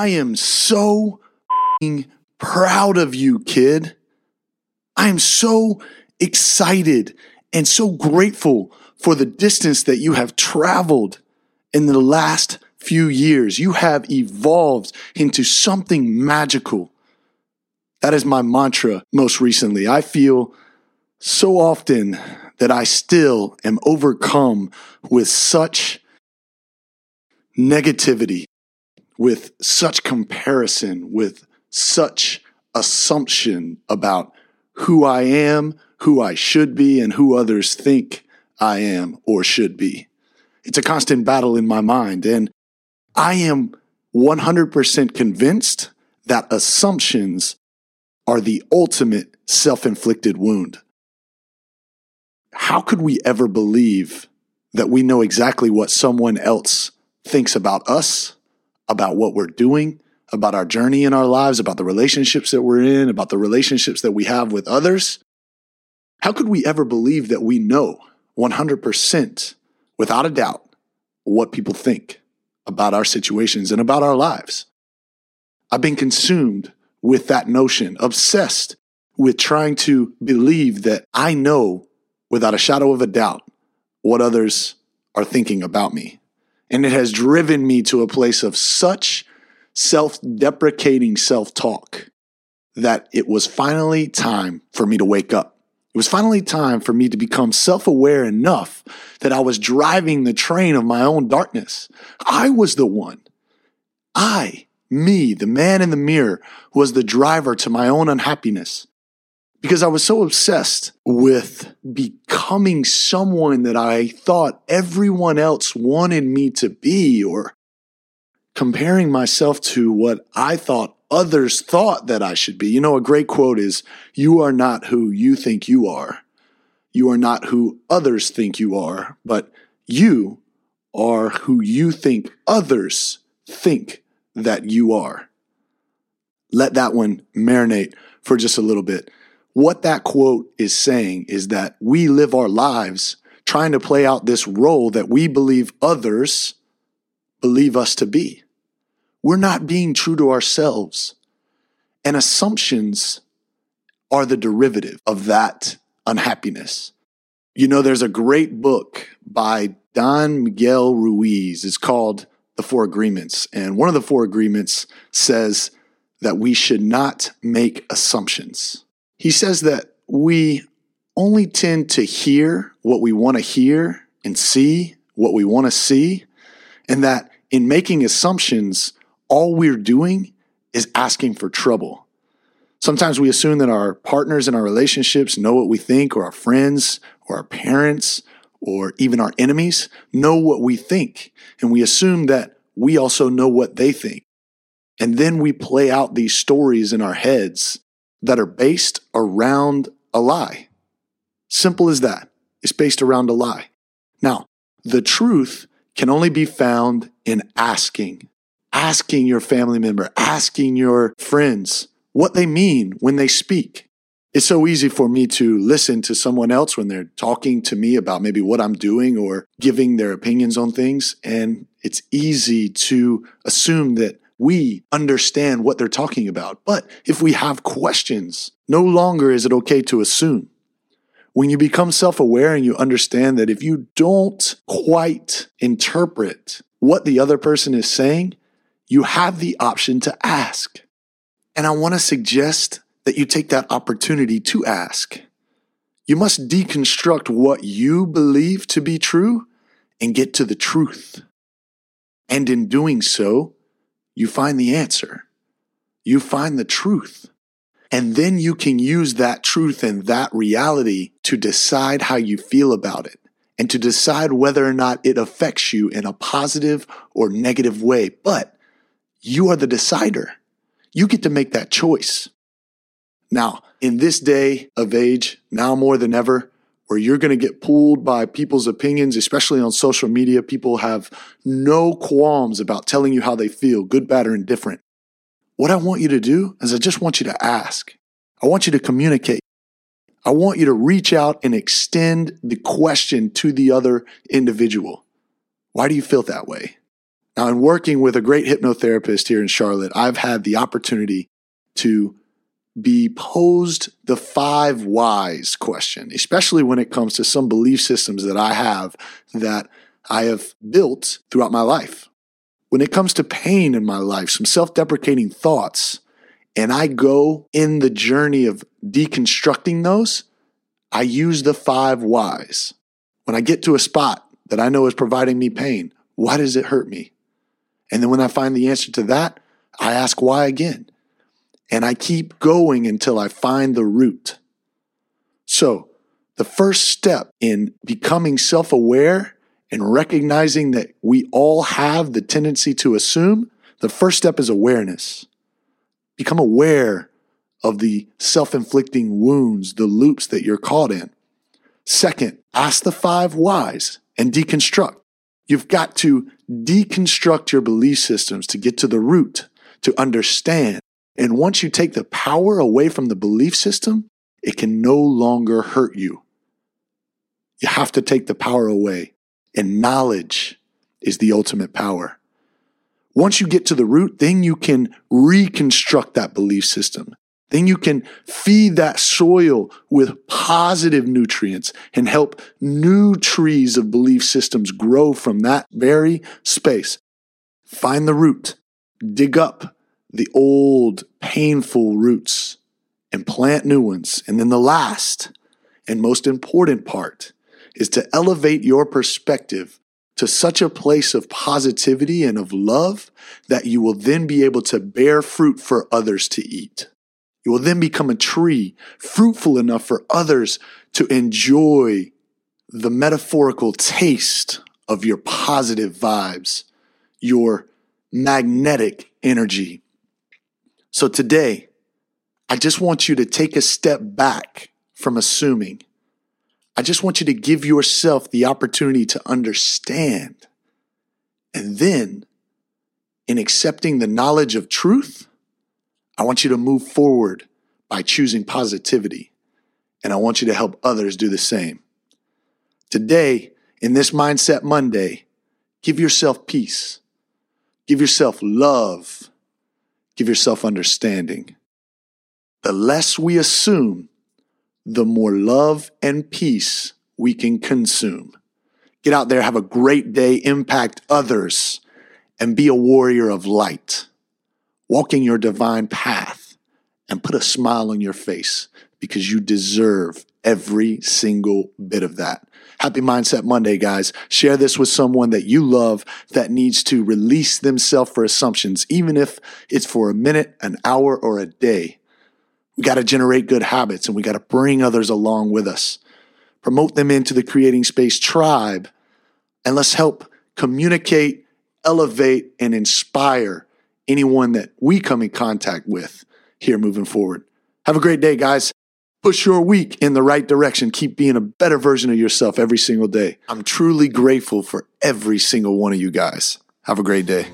I am so proud of you, kid. I am so excited and so grateful for the distance that you have traveled in the last few years. You have evolved into something magical. That is my mantra most recently. I feel so often that I still am overcome with such negativity with such comparison, with such assumption about who I am, who I should be, and who others think I am or should be. It's a constant battle in my mind. And I am 100% convinced that assumptions are the ultimate self inflicted wound. How could we ever believe that we know exactly what someone else thinks about us, about what we're doing, about our journey in our lives, about the relationships that we're in, about the relationships that we have with others? How could we ever believe that we know 100% without a doubt what people think about our situations and about our lives? I've been consumed with that notion, obsessed with trying to believe that I know without a shadow of a doubt what others are thinking about me. And it has driven me to a place of such self deprecating self talk that it was finally time for me to wake up. It was finally time for me to become self aware enough that I was driving the train of my own darkness. I was the one. I, me, the man in the mirror, was the driver to my own unhappiness because I was so obsessed with becoming someone that I thought everyone else wanted me to be or comparing myself to what I thought others thought that I should be. You know, a great quote is, You are not who you think you are. You are not who others think you are, but you are who you think others think that you are. Let that one marinate for just a little bit. What that quote is saying is that we live our lives trying to play out this role that we believe others believe us to be. We're not being true to ourselves. And assumptions are the derivative of that unhappiness. You know, there's a great book by Don Miguel Ruiz. It's called The Four Agreements. And one of the four agreements says that we should not make assumptions. He says that we only tend to hear what we want to hear and see what we want to see, and that in making assumptions, all we're doing is asking for trouble. Sometimes we assume that our partners in our relationships know what we think, or our friends, or our parents, or even our enemies know what we think. And we assume that we also know what they think. And then we play out these stories in our heads that are based around a lie. Simple as that. It's based around a lie. Now, the truth can only be found in asking, asking your family member, asking your friends what they mean when they speak. It's so easy for me to listen to someone else when they're talking to me about maybe what I'm doing or giving their opinions on things. And it's easy to assume that we understand what they're talking about. But if we have questions, no longer is it okay to assume. When you become self aware and you understand that if you don't quite interpret what the other person is saying, you have the option to ask. And I want to suggest that you take that opportunity to ask. You must deconstruct what you believe to be true and get to the truth. And in doing so, you find the answer. You find the truth. And then you can use that truth and that reality to decide how you feel about it and to decide whether or not it affects you in a positive or negative way. But you are the decider. You get to make that choice. Now, in this day of age, now more than ever, where you're going to get pulled by people's opinions, especially on social media, people have no qualms about telling you how they feel, good, bad, or indifferent. what I want you to do is I just want you to ask. I want you to communicate. I want you to reach out and extend the question to the other individual. Why do you feel that way? Now, in working with a great hypnotherapist here in Charlotte, I've had the opportunity to be posed the five whys question, especially when it comes to some belief systems that I have that I have built throughout my life. When it comes to pain in my life, some self deprecating thoughts, and I go in the journey of deconstructing those, I use the five whys. When I get to a spot that I know is providing me pain, why does it hurt me? And then when I find the answer to that, I ask why again. And I keep going until I find the root. So, the first step in becoming self aware and recognizing that we all have the tendency to assume, the first step is awareness. Become aware of the self inflicting wounds, the loops that you're caught in. Second, ask the five whys and deconstruct. You've got to deconstruct your belief systems to get to the root, to understand. And once you take the power away from the belief system, it can no longer hurt you. You have to take the power away. And knowledge is the ultimate power. Once you get to the root, then you can reconstruct that belief system. Then you can feed that soil with positive nutrients and help new trees of belief systems grow from that very space. Find the root, dig up the old painful roots and plant new ones. And then the last and most important part is to elevate your perspective to such a place of positivity and of love that you will then be able to bear fruit for others to eat. You will then become a tree fruitful enough for others to enjoy the metaphorical taste of your positive vibes, your magnetic energy. So today, I just want you to take a step back from assuming. I just want you to give yourself the opportunity to understand. And then, in accepting the knowledge of truth, I want you to move forward by choosing positivity. And I want you to help others do the same. Today, in this Mindset Monday, give yourself peace, give yourself love, give yourself understanding. The less we assume, the more love and peace we can consume. Get out there, have a great day, impact others, and be a warrior of light. Walking your divine path and put a smile on your face because you deserve every single bit of that. Happy Mindset Monday, guys. Share this with someone that you love that needs to release themselves for assumptions, even if it's for a minute, an hour, or a day. We got to generate good habits and we got to bring others along with us. Promote them into the Creating Space tribe and let's help communicate, elevate, and inspire anyone that we come in contact with here moving forward. Have a great day, guys. Push your week in the right direction. Keep being a better version of yourself every single day. I'm truly grateful for every single one of you guys. Have a great day.